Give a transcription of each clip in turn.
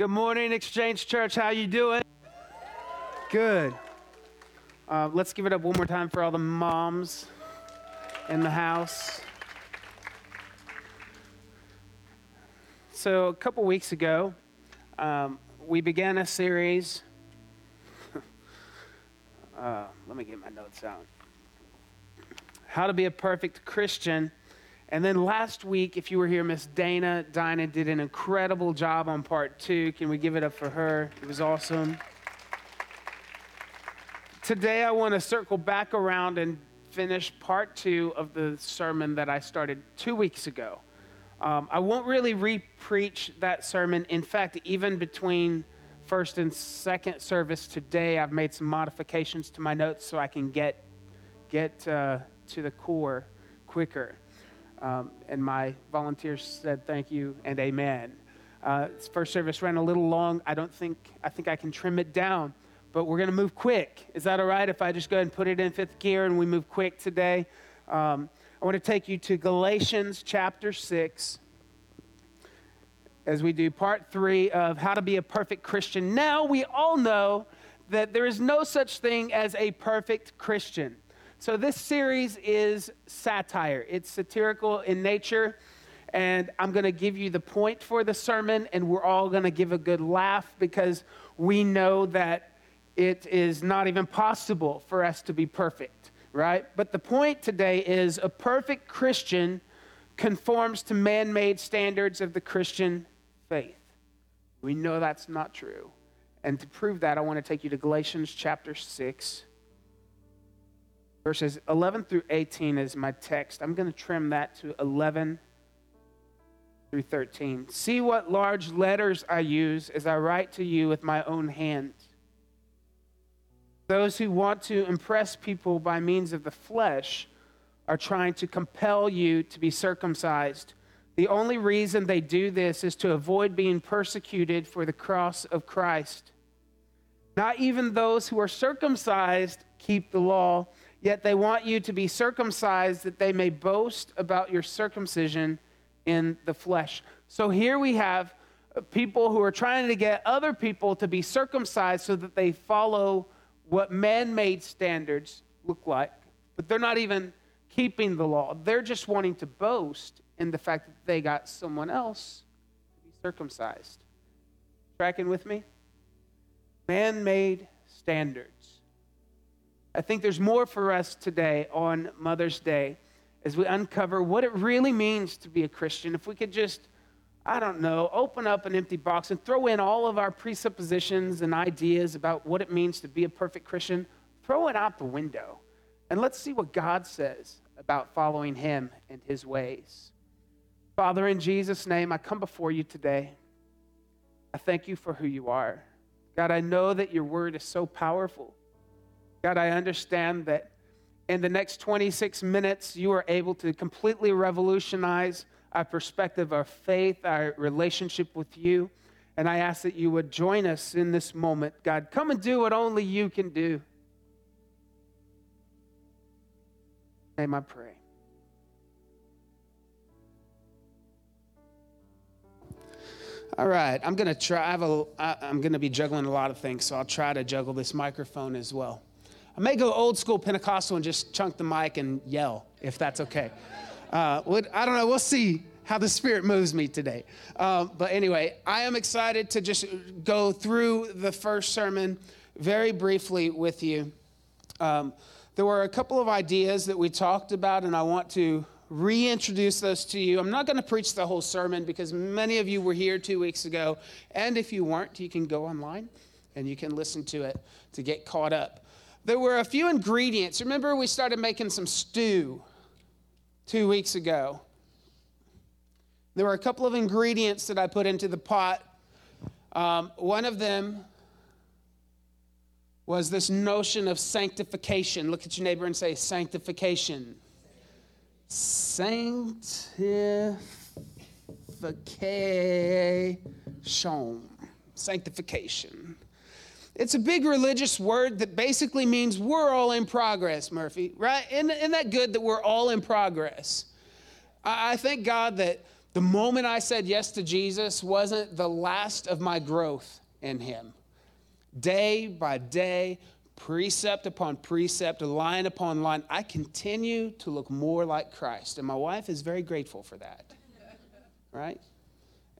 Good morning, Exchange Church. How you doing? Good. Uh, let's give it up one more time for all the moms in the house. So a couple weeks ago, um, we began a series. uh, let me get my notes out. How to be a perfect Christian. And then last week, if you were here, Miss Dana Dinah did an incredible job on part two. Can we give it up for her? It was awesome. Today, I want to circle back around and finish part two of the sermon that I started two weeks ago. Um, I won't really re preach that sermon. In fact, even between first and second service today, I've made some modifications to my notes so I can get, get uh, to the core quicker. Um, and my volunteers said thank you and amen. Uh, first service ran a little long. I don't think, I think I can trim it down, but we're going to move quick. Is that all right if I just go ahead and put it in fifth gear and we move quick today? Um, I want to take you to Galatians chapter 6 as we do part three of how to be a perfect Christian. Now we all know that there is no such thing as a perfect Christian. So, this series is satire, it's satirical in nature. And I'm going to give you the point for the sermon, and we're all going to give a good laugh because we know that it is not even possible for us to be perfect, right? But the point today is a perfect Christian conforms to man made standards of the Christian faith. We know that's not true. And to prove that, I want to take you to Galatians chapter 6 Verses 11 through 18 is my text. I'm going to trim that to 11 through 13. See what large letters I use as I write to you with my own hand. Those who want to impress people by means of the flesh are trying to compel you to be circumcised. The only reason they do this is to avoid being persecuted for the cross of Christ. Not even those who are circumcised keep the law Yet they want you to be circumcised that they may boast about your circumcision in the flesh. So here we have people who are trying to get other people to be circumcised so that they follow what man made standards look like. But they're not even keeping the law, they're just wanting to boast in the fact that they got someone else to be circumcised. Tracking with me? Man made standards. I think there's more for us today on Mother's Day as we uncover what it really means to be a Christian. If we could just, I don't know, open up an empty box and throw in all of our presuppositions and ideas about what it means to be a perfect Christian, throw it out the window. And let's see what God says about following Him and His ways. Father, in Jesus' name, I come before you today. I thank you for who you are. God, I know that your word is so powerful. God, I understand that in the next 26 minutes, you are able to completely revolutionize our perspective, our faith, our relationship with you. And I ask that you would join us in this moment. God, come and do what only you can do. Name I pray. All right, I'm to try. I have a, I, I'm to be juggling a lot of things, so I'll try to juggle this microphone as well. I may go old school Pentecostal and just chunk the mic and yell, if that's okay. Uh, I don't know. We'll see how the Spirit moves me today. Uh, but anyway, I am excited to just go through the first sermon very briefly with you. Um, there were a couple of ideas that we talked about, and I want to reintroduce those to you. I'm not going to preach the whole sermon because many of you were here two weeks ago. And if you weren't, you can go online and you can listen to it to get caught up there were a few ingredients. Remember, we started making some stew two weeks ago. There were a couple of ingredients that I put into the pot. Um, one of them was this notion of sanctification. Look at your neighbor and say, sanctification. Sanctification. Sanctification. It's a big religious word that basically means we're all in progress, Murphy, right? Isn't, isn't that good that we're all in progress? I, I thank God that The moment I said yes to Jesus wasn't the last of my growth in Him. Day by day, precept upon precept, line upon line, I continue to look more like Christ. And my wife is very grateful for that. Right?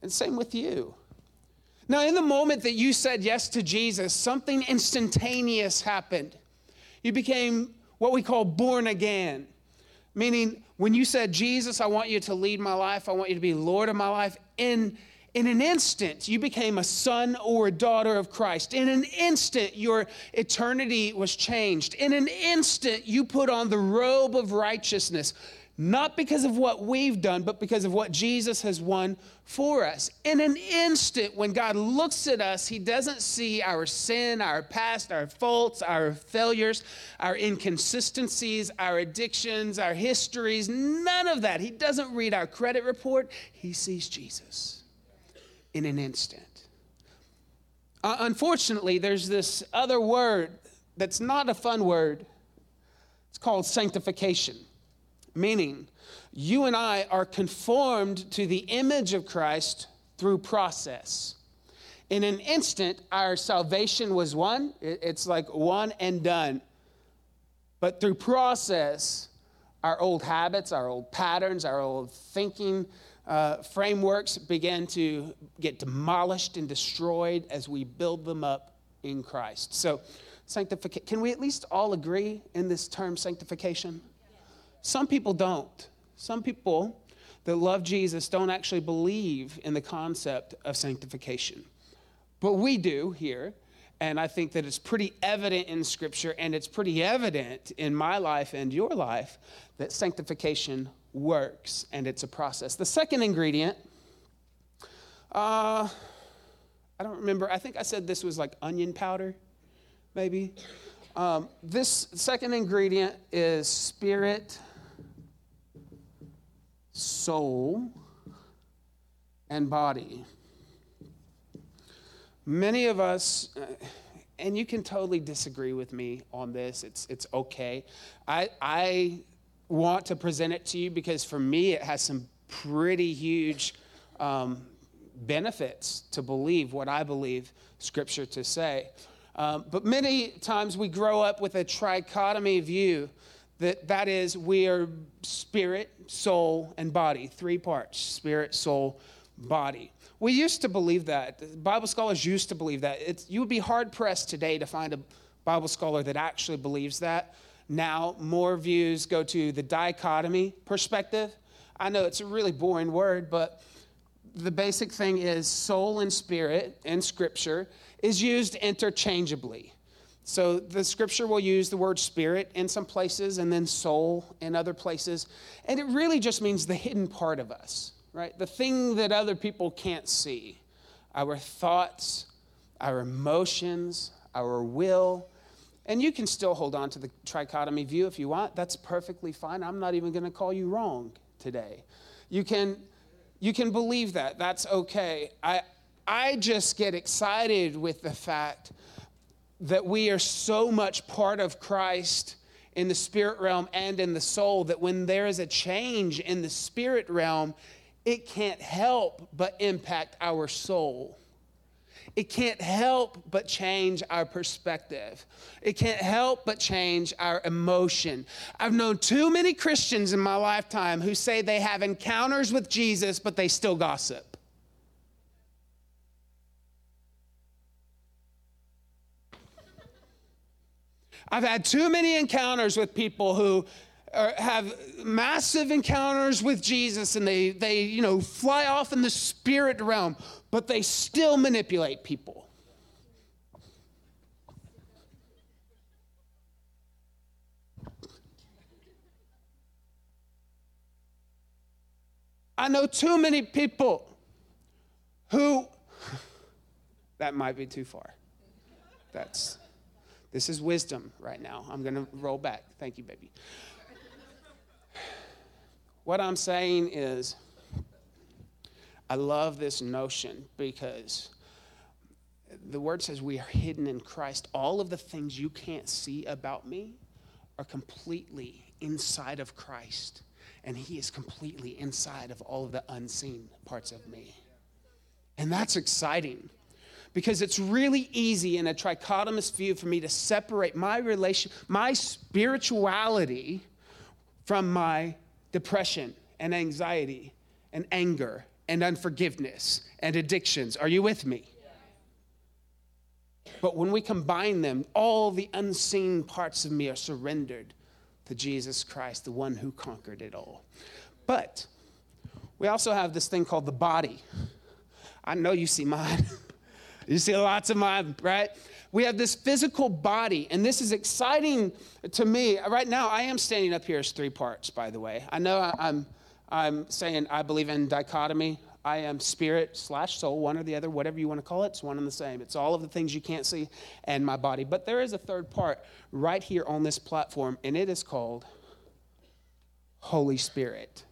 And same with you. Now, in the moment that you said yes to Jesus, something instantaneous happened. You became what we call born again, meaning when you said, Jesus, I want you to lead my life, I want you to be Lord of my life, in, in an instant, you became a son or a daughter of Christ. In an instant, your eternity was changed. In an instant, you put on the robe of righteousness not because of what we've done, but because of what Jesus has won for us. In an instant, when God looks at us, He doesn't see our sin, our past, our faults, our failures, our inconsistencies, our addictions, our histories, none of that. He doesn't read our credit report, He sees Jesus in an instant. Uh, unfortunately, there's this other word that's not a fun word. It's called sanctification meaning you and I are conformed to the image of Christ through process. In an instant, our salvation was won. It's like one and done. But through process, our old habits, our old patterns, our old thinking uh, frameworks begin to get demolished and destroyed as we build them up in Christ. So, sanctification, can we at least all agree in this term sanctification? Some people don't. Some people that love Jesus don't actually believe in the concept of sanctification. But we do here. And I think that it's pretty evident in Scripture, and it's pretty evident in my life and your life that sanctification works and it's a process. The second ingredient, uh, I don't remember, I think I said this was like onion powder, maybe. Um, this second ingredient is spirit soul, and body. Many of us, uh, and you can totally disagree with me on this, it's, it's okay. I, I want to present it to you because for me, it has some pretty huge um, benefits to believe what I believe Scripture to say. Um, but many times we grow up with a trichotomy view that that is we are spirit soul and body. Three parts spirit soul body. We used to believe that. Bible scholars used to believe that. It's, you would be hard pressed today to find a bible scholar that actually believes that. Now more views go to the dichotomy perspective. I know it's a really boring word but the basic thing is soul and spirit in scripture is used interchangeably so the scripture will use the word spirit in some places and then soul in other places. And it really just means the hidden part of us, right? The thing that other people can't see our thoughts, our emotions, our will. And you can still hold on to the trichotomy view if you want. That's perfectly fine. I'm not even going to call you wrong today. You can, you can believe that. That's okay. I, I just get excited with the fact that we are so much part of Christ in the spirit realm and in the soul that when there is a change in the spirit realm, it can't help but impact our soul. It can't help but change our perspective. It can't help but change our emotion. I've known too many Christians in my lifetime who say they have encounters with Jesus, but they still gossip. I've had too many encounters with people who are, have massive encounters with Jesus and they, they, you know, fly off in the spirit realm, but they still manipulate people. I know too many people who, that might be too far. That's this is wisdom right now. I'm going to roll back. Thank you, baby. What I'm saying is, I love this notion because the word says we are hidden in Christ. All of the things you can't see about me are completely inside of Christ. and He is completely inside of all of the unseen parts of me. And that's exciting because it's really easy in a trichotomous view for me to separate my relation, my spirituality from my depression and anxiety and anger and unforgiveness and addictions. Are you with me? But when we combine them, all the unseen parts of me are surrendered to Jesus Christ, the one who conquered it all. But we also have this thing called the body. I know you see mine. you see lots of mine, right? We have this physical body, and this is exciting to me. Right now, I am standing up here as three parts, by the way. I know I'm, I'm saying I believe in dichotomy. I am spirit slash soul, one or the other, whatever you want to call it. It's one and the same. It's all of the things you can't see and my body. But there is a third part right here on this platform, and it is called Holy Spirit.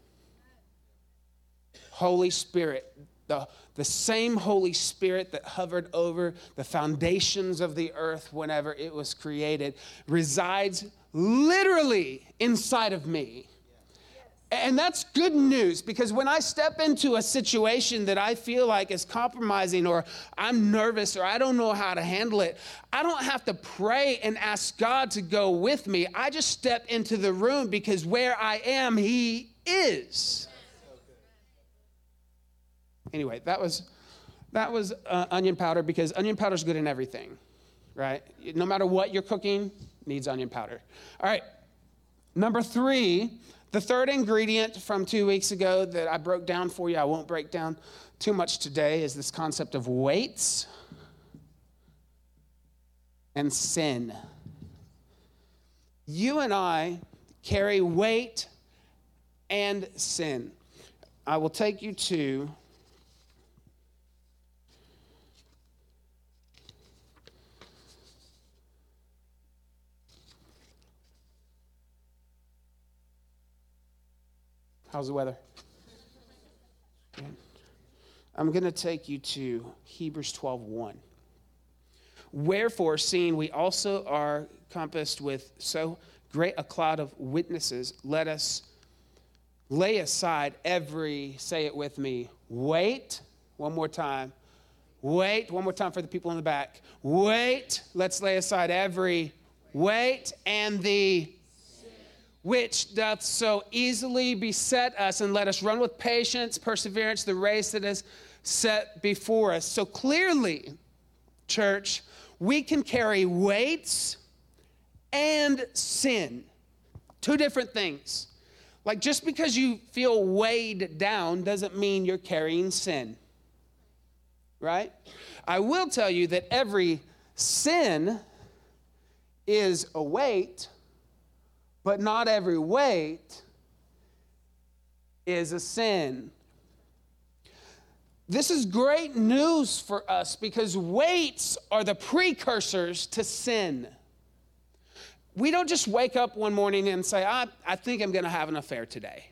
Holy Spirit, the, the same Holy Spirit that hovered over the foundations of the earth whenever it was created, resides literally inside of me. And that's good news because when I step into a situation that I feel like is compromising or I'm nervous or I don't know how to handle it, I don't have to pray and ask God to go with me. I just step into the room because where I am, He is. Anyway, that was that was uh, onion powder because onion powder is good in everything, right? No matter what you're cooking, needs onion powder. All right. Number 3, the third ingredient from two weeks ago that I broke down for you, I won't break down too much today, is this concept of weights and sin. You and I carry weight and sin. I will take you to How's the weather? I'm going to take you to Hebrews 12 1. Wherefore, seeing we also are compassed with so great a cloud of witnesses, let us lay aside every, say it with me, weight. One more time. Weight. One more time for the people in the back. Weight. Let's lay aside every weight and the which doth so easily beset us, and let us run with patience, perseverance, the race that is set before us. So clearly, church, we can carry weights and sin. Two different things. Like just because you feel weighed down doesn't mean you're carrying sin. Right? I will tell you that every sin is a weight but not every weight is a sin. This is great news for us because weights are the precursors to sin. We don't just wake up one morning and say, I, I think I'm going to have an affair today,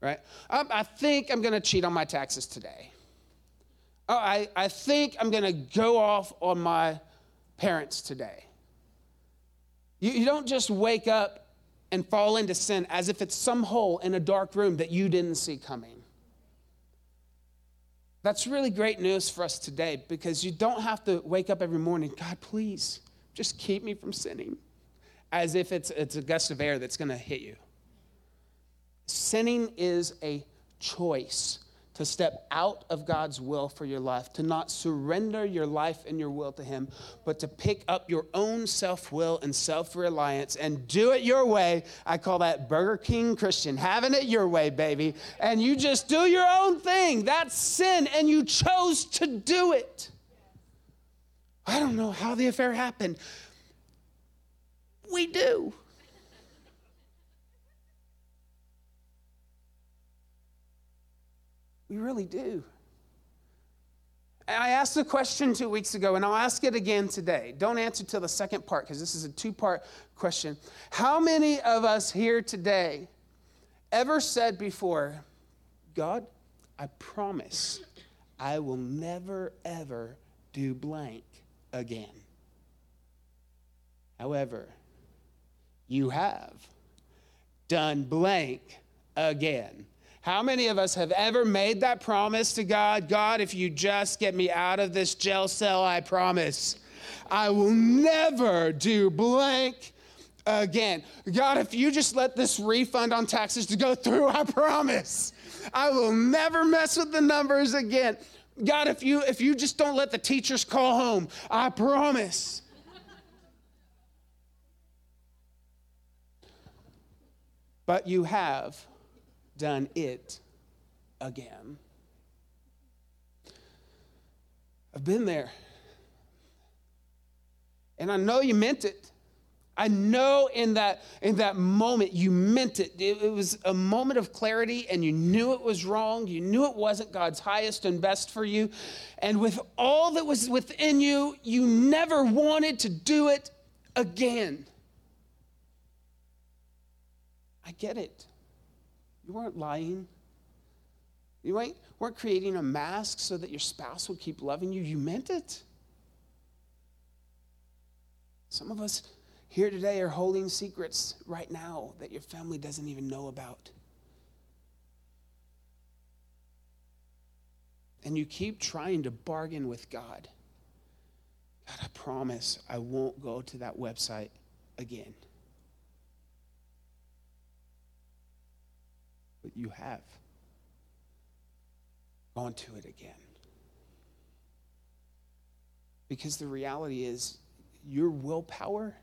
right? I, I think I'm going to cheat on my taxes today. Oh, I, I think I'm going to go off on my parents today. You, you don't just wake up and fall into sin as if it's some hole in a dark room that you didn't see coming. That's really great news for us today because you don't have to wake up every morning, God, please, just keep me from sinning, as if it's, it's a gust of air that's going to hit you. Sinning is a choice to step out of God's will for your life, to not surrender your life and your will to Him, but to pick up your own self will and self reliance and do it your way. I call that Burger King Christian, having it your way, baby. And you just do your own thing. That's sin, and you chose to do it. I don't know how the affair happened. We do. We really do. I asked the question two weeks ago, and I'll ask it again today. Don't answer till the second part, because this is a two part question. How many of us here today ever said before, God, I promise I will never, ever do blank again? However, you have done blank again. How many of us have ever made that promise to God? God, if you just get me out of this jail cell, I promise I will never do blank again. God, if you just let this refund on taxes to go through, I promise I will never mess with the numbers again. God, if you if you just don't let the teachers call home, I promise. But you have done it again. I've been there. And I know you meant it. I know in that, in that moment you meant it. it. It was a moment of clarity and you knew it was wrong. You knew it wasn't God's highest and best for you. And with all that was within you, you never wanted to do it again. I get it. You weren't lying. You weren't creating a mask so that your spouse would keep loving you. You meant it. Some of us here today are holding secrets right now that your family doesn't even know about. And you keep trying to bargain with God. God, I promise I won't go to that website again. But you have gone to it again. Because the reality is, your willpower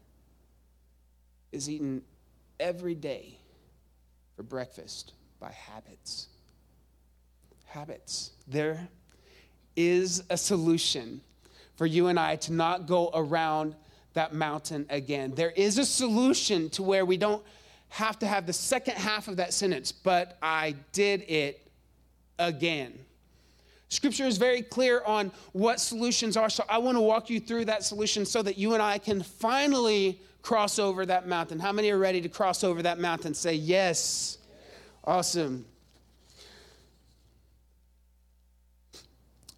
is eaten every day for breakfast by habits. Habits. There is a solution for you and I to not go around that mountain again. There is a solution to where we don't have to have the second half of that sentence, but I did it again. Scripture is very clear on what solutions are. So I want to walk you through that solution so that you and I can finally cross over that mountain. How many are ready to cross over that mountain? Say yes. Awesome.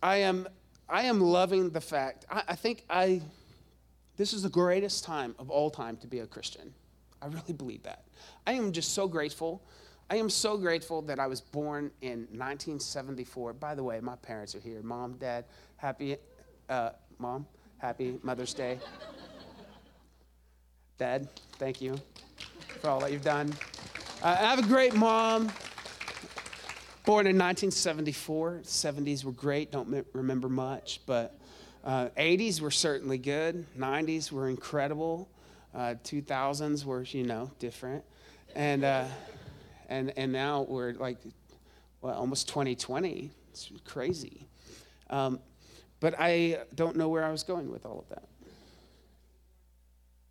I am I am loving the fact. I, I think I this is the greatest time of all time to be a Christian. I really believe that. I am just so grateful. I am so grateful that I was born in 1974. By the way, my parents are here. Mom, Dad, happy, uh, Mom, happy Mother's Day. Dad, thank you for all that you've done. Uh, I have a great mom. Born in 1974. 70s were great. Don't remember much, but uh, 80s were certainly good. 90s were incredible. Uh, 2000s were, you know, different. And, uh, and, and now we're like, well, almost 2020. It's crazy. Um, but I don't know where I was going with all of that.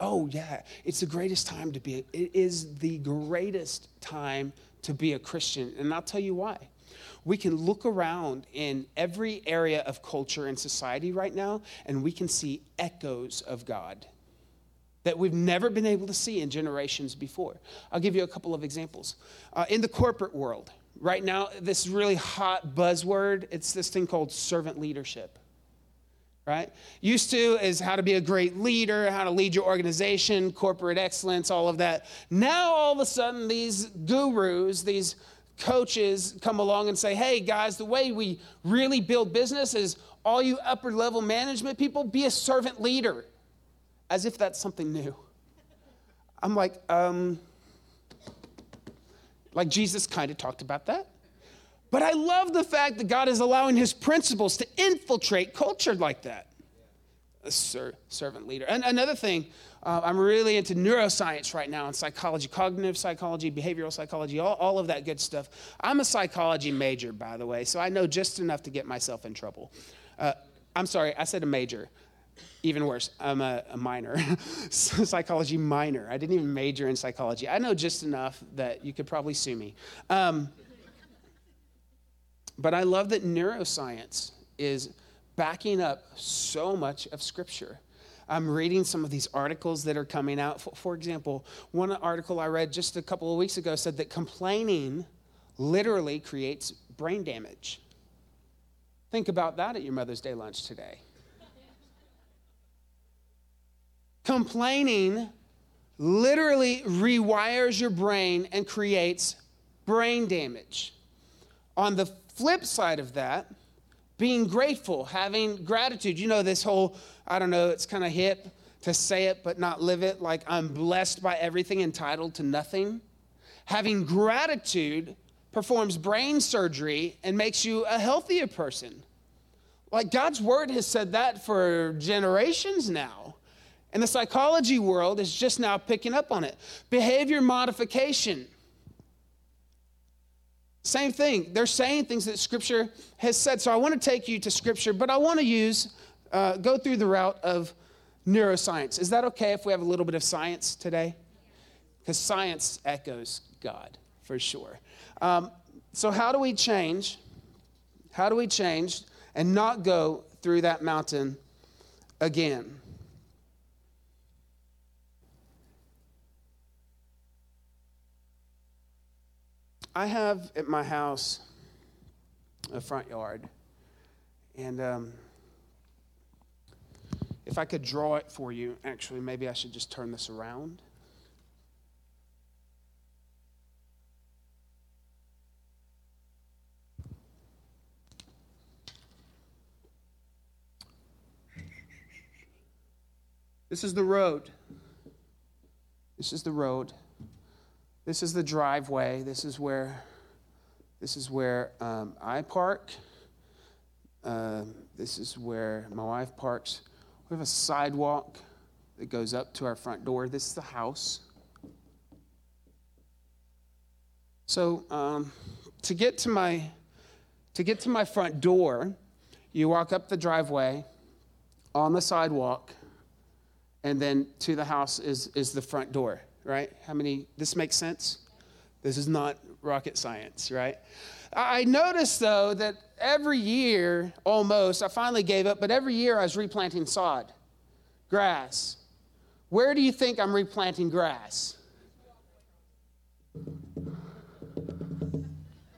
Oh, yeah, it's the greatest time to be, it is the greatest time to be a Christian. And I'll tell you why. We can look around in every area of culture and society right now, and we can see echoes of God that we've never been able to see in generations before. I'll give you a couple of examples. Uh, in the corporate world, right now, this really hot buzzword, it's this thing called servant leadership. Right? Used to is how to be a great leader, how to lead your organization, corporate excellence, all of that. Now, all of a sudden, these gurus, these coaches come along and say, hey, guys, the way we really build business is all you upper level management people, be a servant leader as if that's something new. I'm like, um, like Jesus kind of talked about that. But I love the fact that God is allowing his principles to infiltrate culture like that. A ser- servant leader. And another thing, uh, I'm really into neuroscience right now and psychology, cognitive psychology, behavioral psychology, all, all of that good stuff. I'm a psychology major, by the way, so I know just enough to get myself in trouble. Uh, I'm sorry, I said a major even worse, I'm a, a minor, psychology minor. I didn't even major in psychology. I know just enough that you could probably sue me. Um, but I love that neuroscience is backing up so much of Scripture. I'm reading some of these articles that are coming out. For, for example, one article I read just a couple of weeks ago said that complaining literally creates brain damage. Think about that at your Mother's Day lunch today. Complaining literally rewires your brain and creates brain damage. On the flip side of that, being grateful, having gratitude. You know, this whole, I don't know, it's kind of hip to say it but not live it, like I'm blessed by everything, entitled to nothing. Having gratitude performs brain surgery and makes you a healthier person. Like God's word has said that for generations now. And the psychology world is just now picking up on it. Behavior modification. Same thing. They're saying things that Scripture has said. So I want to take you to Scripture, but I want to use, uh, go through the route of neuroscience. Is that okay if we have a little bit of science today? Because science echoes God for sure. Um, so, how do we change? How do we change and not go through that mountain again? I have at my house a front yard, and um, if I could draw it for you, actually, maybe I should just turn this around. This is the road. This is the road. This is the driveway. This is where, this is where um, I park. Uh, this is where my wife parks. We have a sidewalk that goes up to our front door. This is the house. So um, to get to my to get to my front door, you walk up the driveway on the sidewalk, and then to the house is is the front door. Right? How many? This makes sense. This is not rocket science, right? I noticed though that every year, almost, I finally gave up, but every year I was replanting sod, grass. Where do you think I'm replanting grass?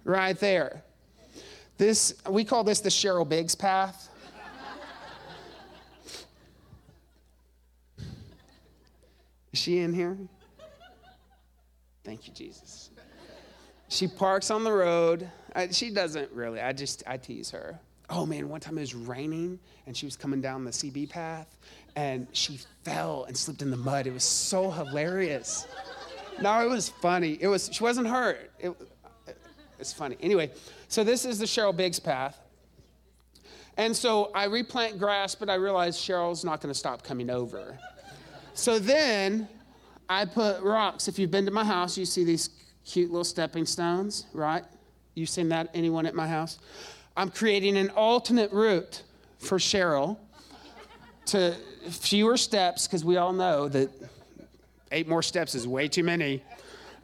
Right there. This, we call this the Cheryl Biggs path. Is she in here? Thank you, Jesus. She parks on the road. I, she doesn't really. I just I tease her. Oh man, one time it was raining and she was coming down the CB path and she fell and slipped in the mud. It was so hilarious. No, it was funny. It was she wasn't hurt. It, it's funny. Anyway, so this is the Cheryl Biggs path. And so I replant grass, but I realize Cheryl's not going to stop coming over. So then I put rocks. If you've been to my house, you see these cute little stepping stones, right? You've seen that, anyone at my house? I'm creating an alternate route for Cheryl to fewer steps, because we all know that eight more steps is way too many.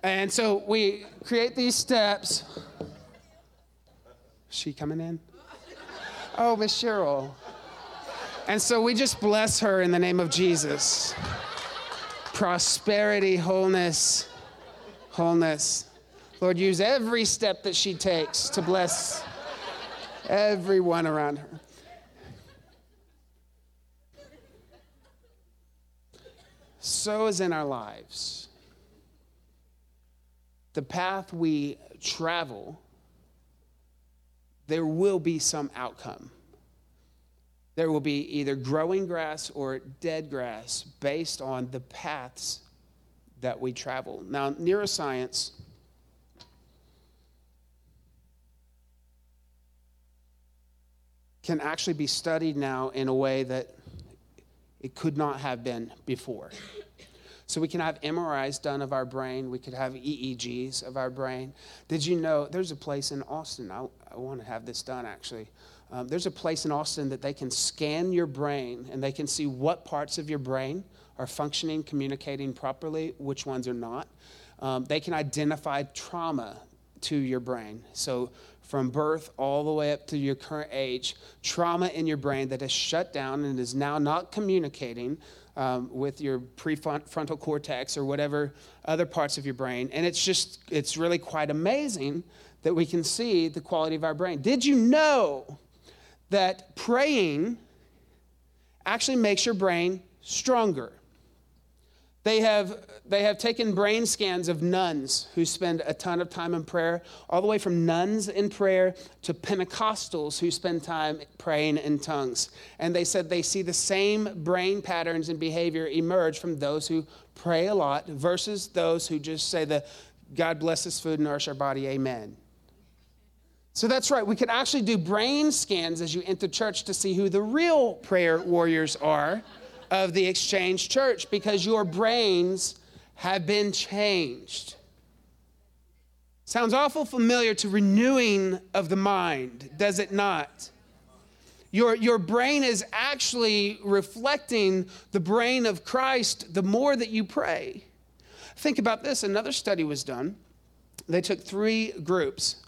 And so we create these steps. She coming in? Oh, Miss Cheryl. And so we just bless her in the name of Jesus. Prosperity, wholeness, wholeness. Lord, use every step that she takes to bless everyone around her. So is in our lives. The path we travel, there will be some outcome. There will be either growing grass or dead grass based on the paths that we travel. Now, neuroscience can actually be studied now in a way that it could not have been before. So we can have MRIs done of our brain. We could have EEGs of our brain. Did you know there's a place in Austin? I, I want to have this done actually. Um, there's a place in Austin that they can scan your brain and they can see what parts of your brain are functioning, communicating properly, which ones are not. Um, they can identify trauma to your brain. So, from birth all the way up to your current age, trauma in your brain that has shut down and is now not communicating um, with your prefrontal cortex or whatever other parts of your brain. And it's just, it's really quite amazing that we can see the quality of our brain. Did you know that praying actually makes your brain stronger? They have, they have taken brain scans of nuns who spend a ton of time in prayer, all the way from nuns in prayer to Pentecostals who spend time praying in tongues. And they said they see the same brain patterns and behavior emerge from those who pray a lot versus those who just say the God bless this food, nourish our body, amen. So that's right. We could actually do brain scans as you enter church to see who the real prayer warriors are of the exchange church because your brains have been changed. Sounds awful familiar to renewing of the mind, does it not? Your, your brain is actually reflecting the brain of Christ the more that you pray. Think about this another study was done. They took three groups.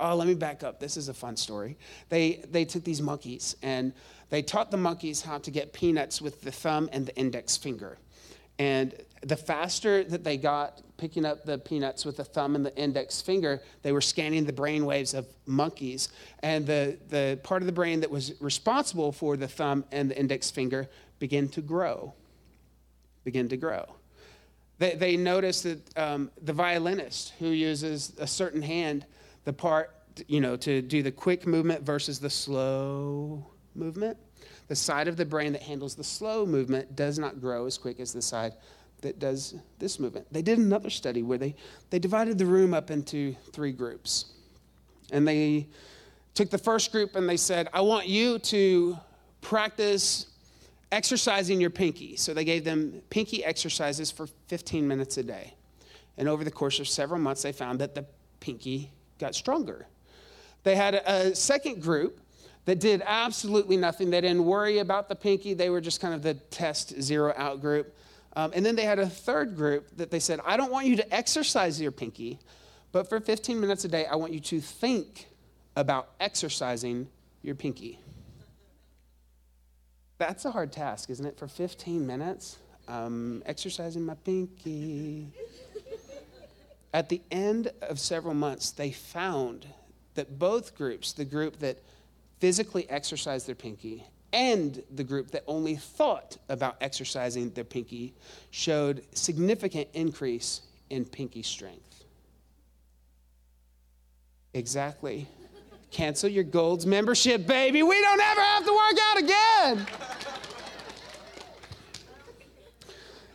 Oh, let me back up. This is a fun story. They, they took these monkeys and they taught the monkeys how to get peanuts with the thumb and the index finger. And the faster that they got picking up the peanuts with the thumb and the index finger, they were scanning the brain waves of monkeys. And the, the part of the brain that was responsible for the thumb and the index finger began to grow. Begin to grow. They, they noticed that um, the violinist who uses a certain hand, the part, you know, to do the quick movement versus the slow movement, the side of the brain that handles the slow movement does not grow as quick as the side that does this movement. They did another study where they, they divided the room up into three groups. And they took the first group and they said, I want you to practice exercising your pinky. So they gave them pinky exercises for 15 minutes a day. And over the course of several months, they found that the pinky got stronger. They had a, second group that did absolutely nothing. They didn't worry about the pinky, they were just kind of the test zero out group. Um, and then they had a third group that they said, I don't want you to exercise your pinky, but for 15 minutes a day, I want you to think about exercising your pinky. That's a hard task, isn't it? For 15 minutes, um, exercising my pinky. At the end of several months, they found that both groups, the group that physically exercised their pinky and the group that only thought about exercising their pinky showed significant increase in pinky strength. Exactly. Cancel your Gold's membership, baby. We don't ever have to work out again.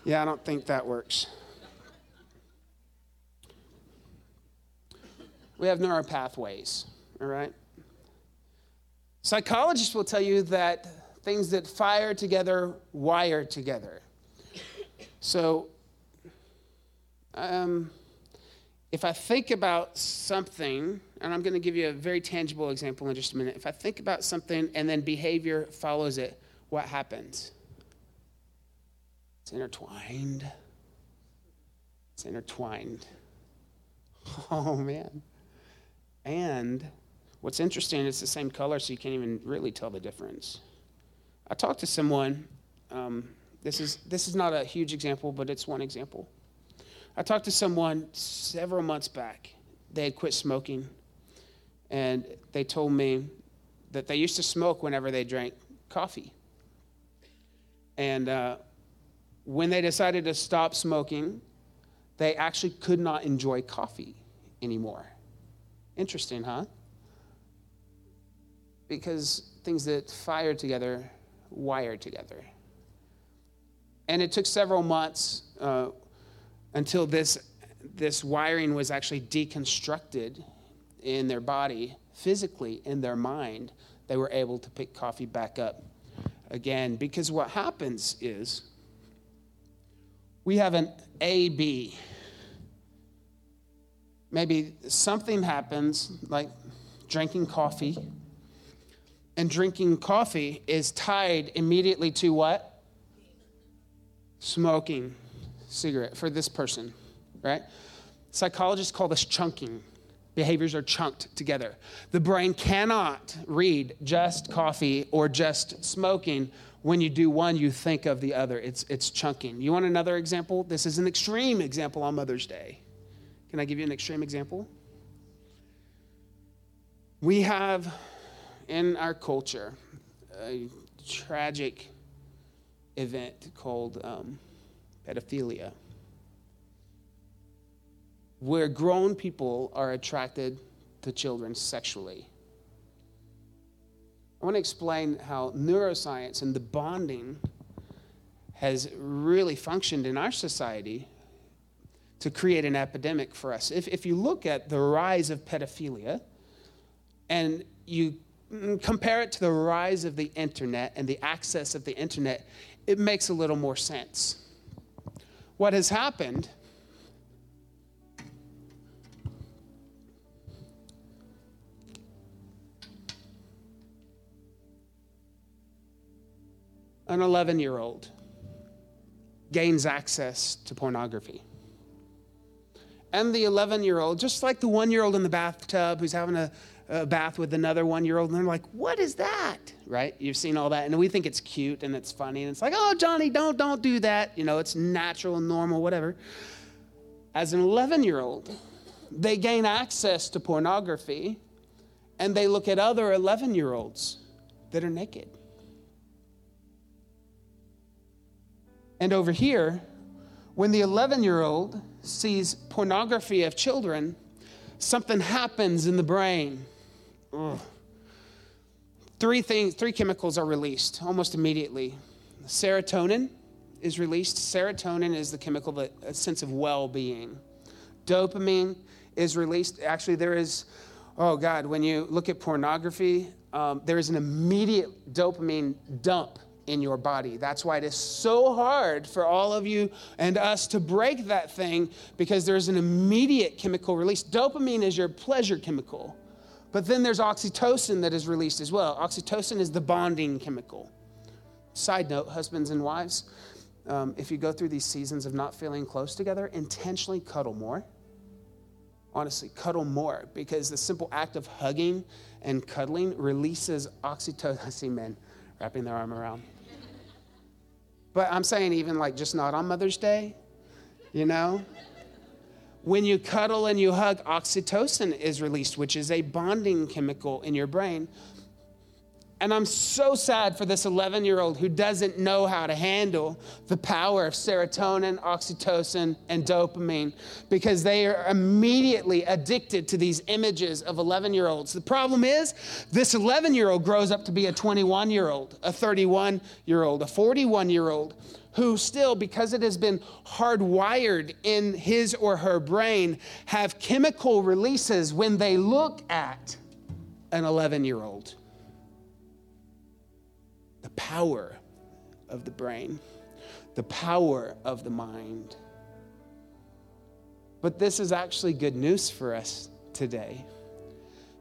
Yeah, I don't think that works. We have neural pathways, all right? Psychologists will tell you that things that fire together wire together. So, um, if I think about something, and I'm going to give you a very tangible example in just a minute. If I think about something and then behavior follows it, what happens? It's intertwined. It's intertwined. Oh, man. And What's interesting, it's the same color, so you can't even really tell the difference. I talked to someone, um, this, is, this is not a huge example, but it's one example. I talked to someone several months back. They had quit smoking, and they told me that they used to smoke whenever they drank coffee. And uh, when they decided to stop smoking, they actually could not enjoy coffee anymore. Interesting, huh? because things that fire together wire together. And it took several months uh, until this, this wiring was actually deconstructed in their body, physically, in their mind. They were able to pick coffee back up again. Because what happens is we have an A B. Maybe something happens, like drinking coffee and drinking coffee is tied immediately to what? Smoking cigarette for this person, right? Psychologists call this chunking. Behaviors are chunked together. The brain cannot read just coffee or just smoking. When you do one, you think of the other. It's, it's chunking. You want another example? This is an extreme example on Mother's Day. Can I give you an extreme example? We have in our culture a tragic event called um, pedophilia, where grown people are attracted to children sexually. I want to explain how neuroscience and the bonding has really functioned in our society to create an epidemic for us. If, if you look at the rise of pedophilia and you mm, compare it to the rise of the internet and the access of the internet, it makes a little more sense. What has happened an 11 year old gains access to pornography. And the 11 year old, just like the one year old in the bathtub who's having a, a bath with another one year old, and they're like, What is that? Right? You've seen all that. And we think it's cute and it's funny. And it's like, Oh, Johnny, don't, don't do that. You know, it's natural and normal, whatever. As an 11 year old, they gain access to pornography and they look at other 11 year olds that are naked. And over here, when the 11 year old sees pornography of children, something happens in the brain. Ugh. Three things, three chemicals are released almost immediately. Serotonin is released. Serotonin is the chemical that a sense of well-being. Dopamine is released. Actually, there is, oh God, when you look at pornography, um, there is an immediate dopamine dump in your body. That's why it is so hard for all of you and us to break that thing because there's an immediate chemical release. Dopamine is your pleasure chemical, but then there's oxytocin that is released as well. Oxytocin is the bonding chemical. Side note, husbands and wives, um, if you go through these seasons of not feeling close together, intentionally cuddle more. Honestly, cuddle more because the simple act of hugging and cuddling releases oxytocin. I see men wrapping their arm around. But I'm saying, even like just not on Mother's Day, you know? When you cuddle and you hug, oxytocin is released, which is a bonding chemical in your brain. And I'm so sad for this 11 year old who doesn't know how to handle the power of serotonin, oxytocin, and dopamine because they are immediately addicted to these images of 11 year olds. The problem is, this 11 year old grows up to be a 21 year old, a 31 year old, a 41 year old who still, because it has been hardwired in his or her brain, have chemical releases when they look at an 11 year old the power of the brain, the power of the mind. But this is actually good news for us today.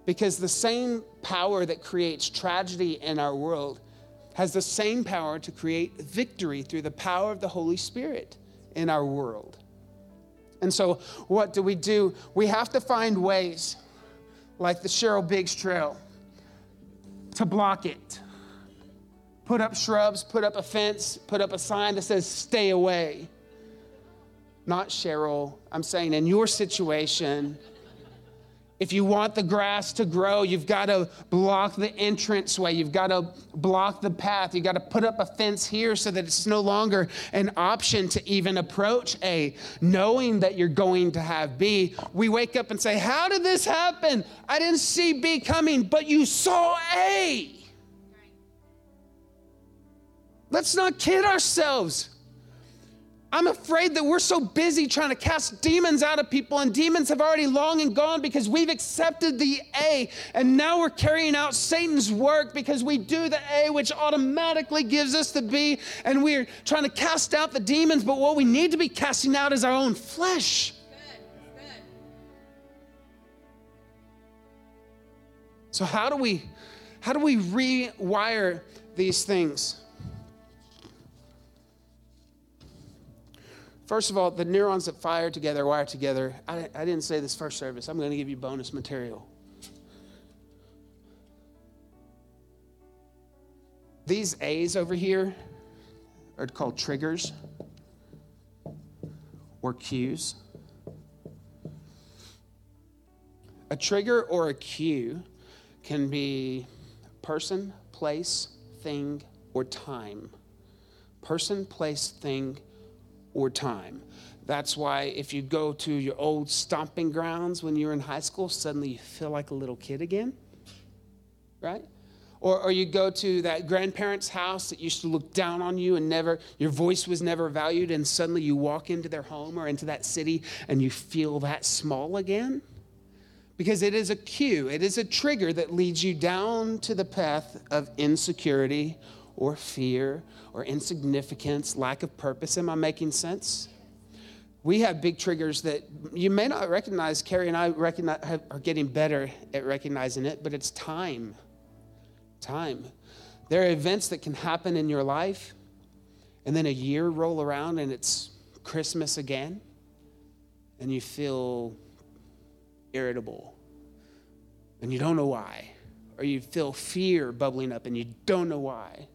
Because the same power that creates tragedy in our world has the same power to create victory through the power of the Holy Spirit in our world. And so, what do we do? We have to find ways, like the Cheryl Biggs Trail, to block it put up shrubs, put up a fence, put up a sign that says, stay away. Not Cheryl. I'm saying in your situation, if you want the grass to grow, you've got to block the entranceway. You've got to block the path. You've got to put up a fence here so that it's no longer an option to even approach A, knowing that you're going to have B. We wake up and say, How did this happen? I didn't see B coming, but you saw A. Let's not kid ourselves. I'm afraid that we're so busy trying to cast demons out of people, and demons have already long and gone because we've accepted the A, and now we're carrying out Satan's work because we do the A, which automatically gives us the B, and we're trying to cast out the demons, but what we need to be casting out is our own flesh. Good. Good. So how do we how do we rewire these things? First of all, the neurons that fire together wire together. I, I didn't say this first service. I'm going to give you bonus material. These A's over here are called triggers or cues. A trigger or a cue can be person, place, thing, or time. Person, place, thing, or time. That's why if you go to your old stomping grounds when you're in high school, suddenly you feel like a little kid again, right? Or, or you go to that grandparent's house that used to look down on you and never, your voice was never valued, and suddenly you walk into their home or into that city and you feel that small again. Because it is a cue, it is a trigger that leads you down to the path of insecurity or fear or insignificance, lack of purpose. Am I making sense? We have big triggers that you may not recognize. Carrie and I recognize, are getting better at recognizing it, but it's time time. There are events that can happen in your life, and then a year roll around and it's Christmas again, and you feel irritable, and you don't know why. Or you feel fear bubbling up and you don't know why.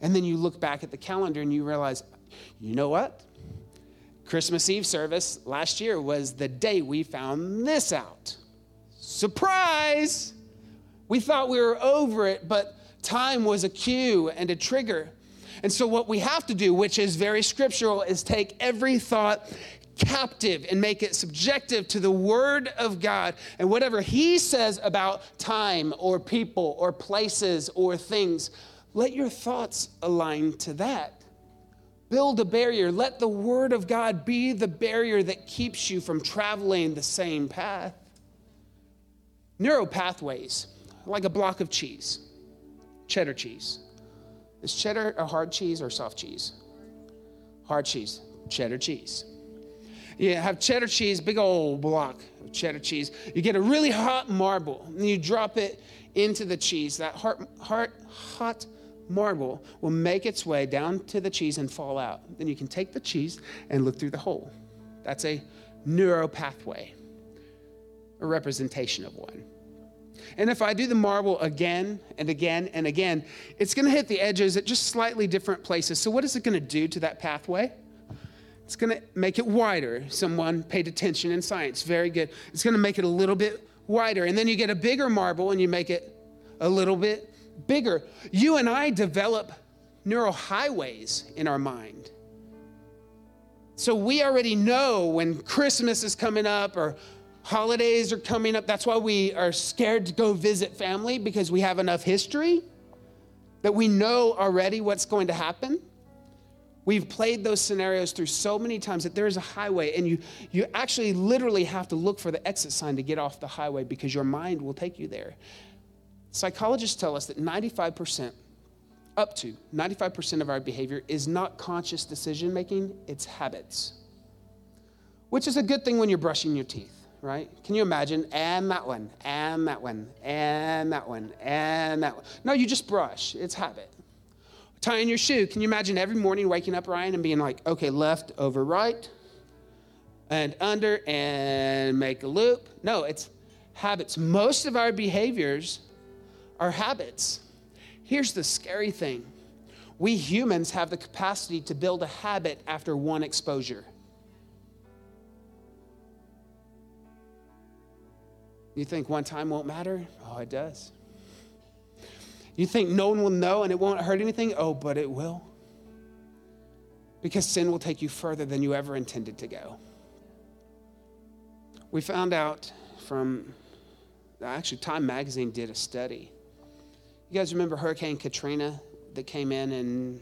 And then you look back at the calendar and you realize, you know what? Christmas Eve service last year was the day we found this out. Surprise! We thought we were over it, but time was a cue and a trigger. And so, what we have to do, which is very scriptural, is take every thought captive and make it subjective to the Word of God. And whatever He says about time or people or places or things, let your thoughts align to that. Build a barrier. Let the Word of God be the barrier that keeps you from traveling the same path. Neural pathways like a block of cheese, cheddar cheese. Is cheddar a hard cheese or soft cheese? Hard cheese, cheddar cheese. You have cheddar cheese, big old block of cheddar cheese. You get a really hot marble, and you drop it into the cheese. That hot, hot, hot marble will make its way down to the cheese and fall out. Then you can take the cheese and look through the hole. That's a neural pathway, a representation of one. And if I do the marble again and again and again, it's going to hit the edges at just slightly different places. So, what is it going to do to that pathway? It's going to make it wider. Someone paid attention in science. Very good. It's going to make it a little bit wider. And then you get a bigger marble and you make it a little bit bigger. You and I develop neural highways in our mind. So we already know when Christmas is coming up or Holidays are coming up. That's why we are scared to go visit family because we have enough history that we know already what's going to happen. We've played those scenarios through so many times that there is a highway, and you, you actually literally have to look for the exit sign to get off the highway because your mind will take you there. Psychologists tell us that 95%, up to 95% of our behavior is not conscious decision making, it's habits, which is a good thing when you're brushing your teeth right? Can you imagine? And that one, and that one, and that one, and that one. No, you just brush. It's habit. Tying your shoe. Can you imagine every morning waking up, Ryan, and being like, okay, left over right, and under, and make a loop? No, it's habits. Most of our behaviors are habits. Here's the scary thing we humans have the capacity to build a habit after one exposure. You think one time won't matter? Oh, it does. You think no one will know and it won't hurt anything? Oh, but it will. Because sin will take you further than you ever intended to go. We found out from, actually, Time Magazine did a study. You guys remember Hurricane Katrina that came in in,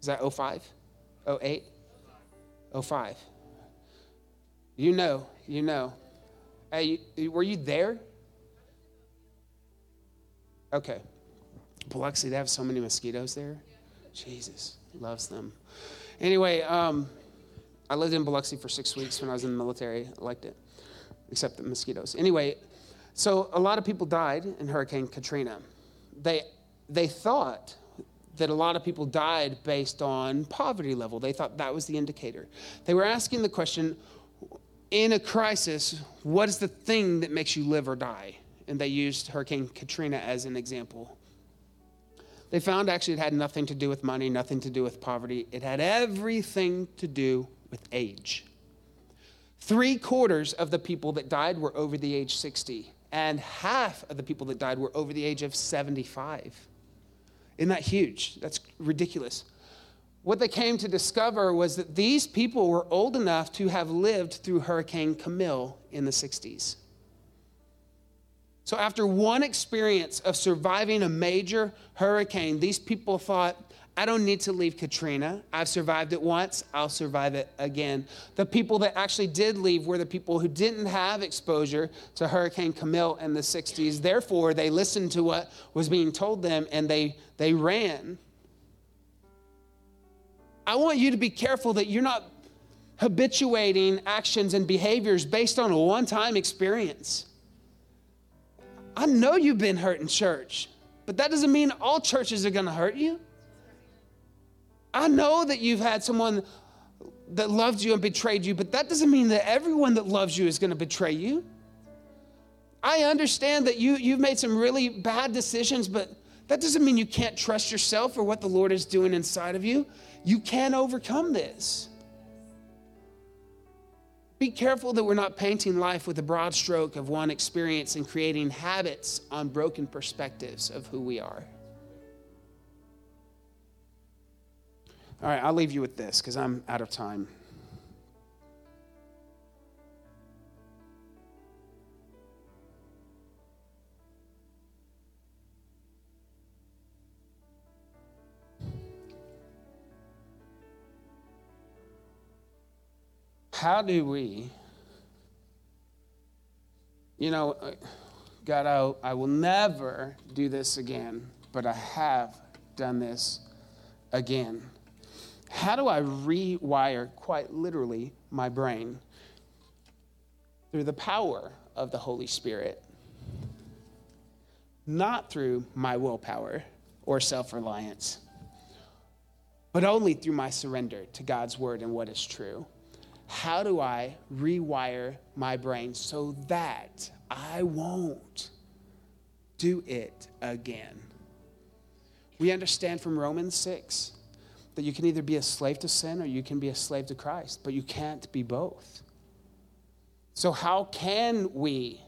is that 05? 08? 05. You know, you know. Hey, were you there? Okay. Biloxi, they have so many mosquitoes there. Jesus, loves them. Anyway, um, I lived in Biloxi for six weeks when I was in the military. I liked it, except the mosquitoes. Anyway, so a lot of people died in Hurricane Katrina. They, they thought that a lot of people died based on poverty level. They thought that was the indicator. They were asking the question in a crisis, what is the thing that makes you live or die? And they used Hurricane Katrina as an example. They found actually it had nothing to do with money, nothing to do with poverty. It had everything to do with age. Three quarters of the people that died were over the age 60, and half of the people that died were over the age of 75. Isn't that huge? That's ridiculous. what they came to discover was that these people were old enough to have lived through Hurricane Camille in the 60s. So, after one experience of surviving a major hurricane, these people thought, I don't need to leave Katrina. I've survived it once, I'll survive it again. The people that actually did leave were the people who didn't have exposure to Hurricane Camille in the 60s. Therefore, they listened to what was being told them and they, they ran. I want you to be careful that you're not habituating actions and behaviors based on a one time experience. I know you've been hurt in church, but that doesn't mean all churches are going to hurt you. I know that you've had someone that loved you and betrayed you, but that doesn't mean that everyone that loves you is going to betray you. I understand that you, you've made some really bad decisions, but that doesn't mean you can't trust yourself or what the Lord is doing inside of you. You can overcome this. Be careful that we're not painting life with a broad stroke of one experience and creating habits on broken perspectives of who we are. All right, I'll leave you with this because I'm out of time. How do we, you know, uh, God, I, I will never do this again, but I have done this again. How do I rewire, quite literally, my brain? Through the power of the Holy Spirit, not through my willpower or self reliance, but only through my surrender to God's word and what is true how do I rewire my brain so that I won't do it again? We understand from Romans 6 that you can either be a slave to sin or you can be a slave to Christ, but you can't be both. So, how can we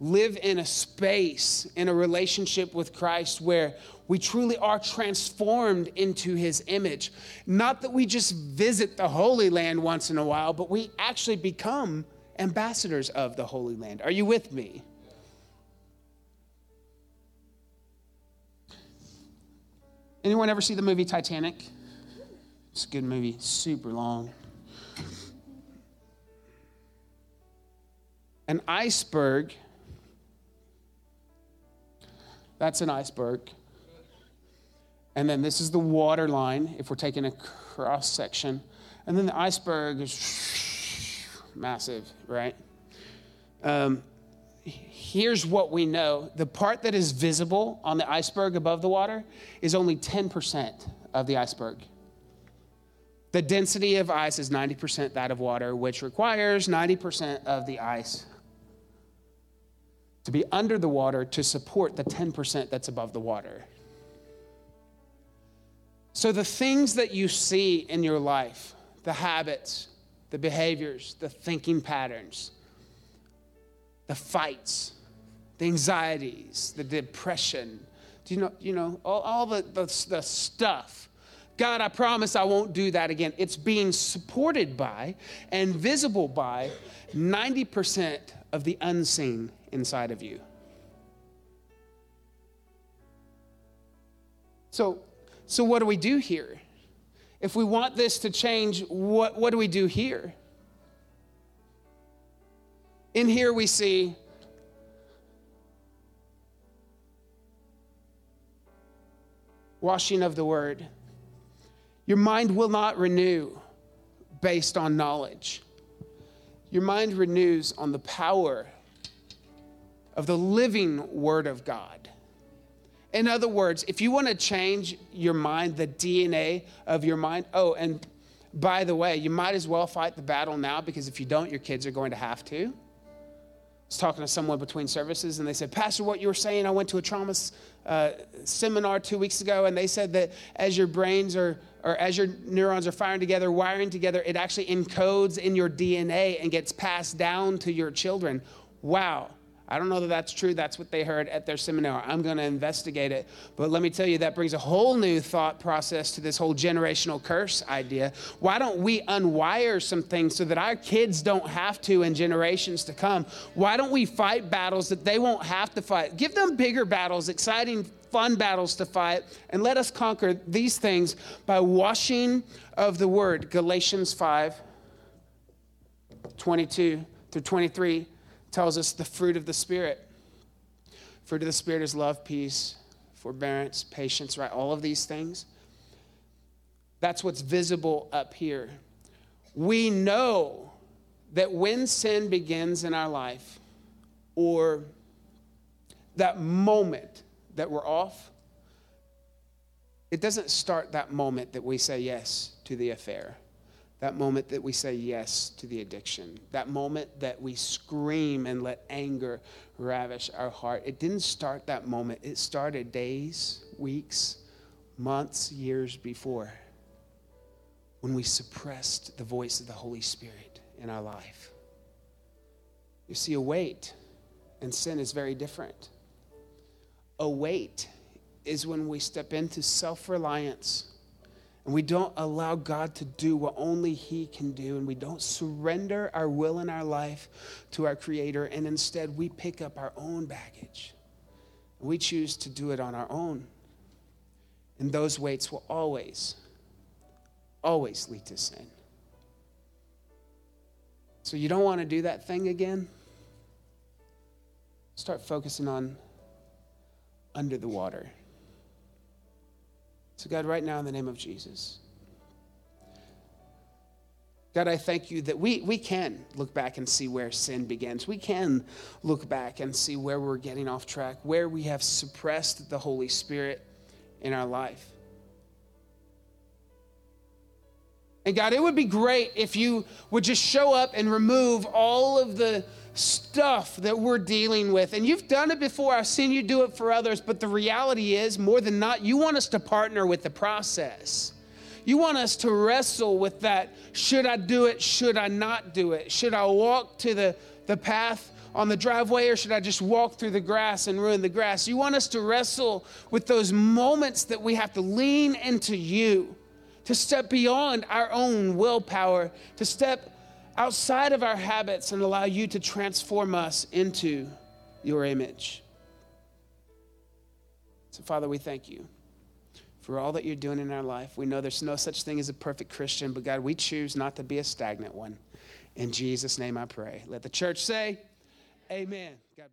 live in a space, in a relationship with Christ where we truly are transformed into his image. Not that we just visit the Holy Land once in a while, but we actually become ambassadors of the Holy Land. Are you with me? Anyone ever see the movie Titanic? It's a good movie, super long. An iceberg that's an iceberg. And then this is the water line, if we're taking a cross section. And then the iceberg is massive, right? Um, here's what we know the part that is visible on the iceberg above the water is only 10% of the iceberg. The density of ice is 90% that of water, which requires 90% of the ice to be under the water to support the 10% that's above the water. So, the things that you see in your life, the habits, the behaviors, the thinking patterns, the fights, the anxieties, the depression, do you know, you know all, all the, the, the stuff. God, I promise I won't do that again. It's being supported by and visible by 90% of the unseen inside of you. So, so what do we do here? If we want this to change, what, what do we do here? In here, we see washing of the word. Your mind will not renew based on knowledge. Your mind renews on the power of the living Word of God. In other words, if you want to change your mind, the DNA of your mind, oh, and by the way, you might as well fight the battle now because if you don't, your kids are going to have to. I was talking to someone between services and they said, Pastor, what you were saying, I went to a trauma uh, seminar two weeks ago and they said that as your brains are, or as your neurons are firing together, wiring together, it actually encodes in your DNA and gets passed down to your children. Wow. I don't know that that's true. That's what they heard at their seminar. I'm going to investigate it. But let me tell you, that brings a whole new thought process to this whole generational curse idea. Why don't we unwire some things so that our kids don't have to in generations to come? Why don't we fight battles that they won't have to fight? Give them bigger battles, exciting, fun battles to fight, and let us conquer these things by washing of the word. Galatians 5 22 through 23 tells us the fruit of the Spirit. Fruit of the Spirit is love, peace, forbearance, patience, right? All of these things. That's what's visible up here. We know that when sin begins in our life, or that moment that we're off, it doesn't start that moment that we say yes to the affair that moment that we say yes to the addiction, that moment that we scream and let anger ravish our heart. It didn't start that moment, it started days, weeks, months, years before when we suppressed the voice of the Holy Spirit in our life. You see, a weight and sin is very different. A weight is when we step into self reliance and we don't allow God to do what only He can do, and we don't surrender our will and our life to our Creator, and instead we pick up our own baggage. We choose to do it on our own. And those weights will always, always lead to sin. So you don't want to do that thing again? Start focusing on under the water. So, God, right now, in the name of Jesus, God, I thank you that we, we can look back and see where sin begins. We can look back and see where we're getting off track, where we have suppressed the Holy Spirit in our life. And God, it would be great if you would just show up and remove all of the stuff that we're dealing with. And you've done it before. I've seen you do it for others. But the reality is, more than not, you want us to partner with the process. You want us to wrestle with that should I do it? Should I not do it? Should I walk to the, the path on the driveway or should I just walk through the grass and ruin the grass? You want us to wrestle with those moments that we have to lean into you, to step beyond our own willpower, to step outside of our habits and allow you to transform us into your image. So, Father, we thank you for all that you're doing in our life. We know there's no such thing as a perfect Christian, but God, we choose not to be a stagnant one. In Jesus' name I pray. Let the church say, Amen. God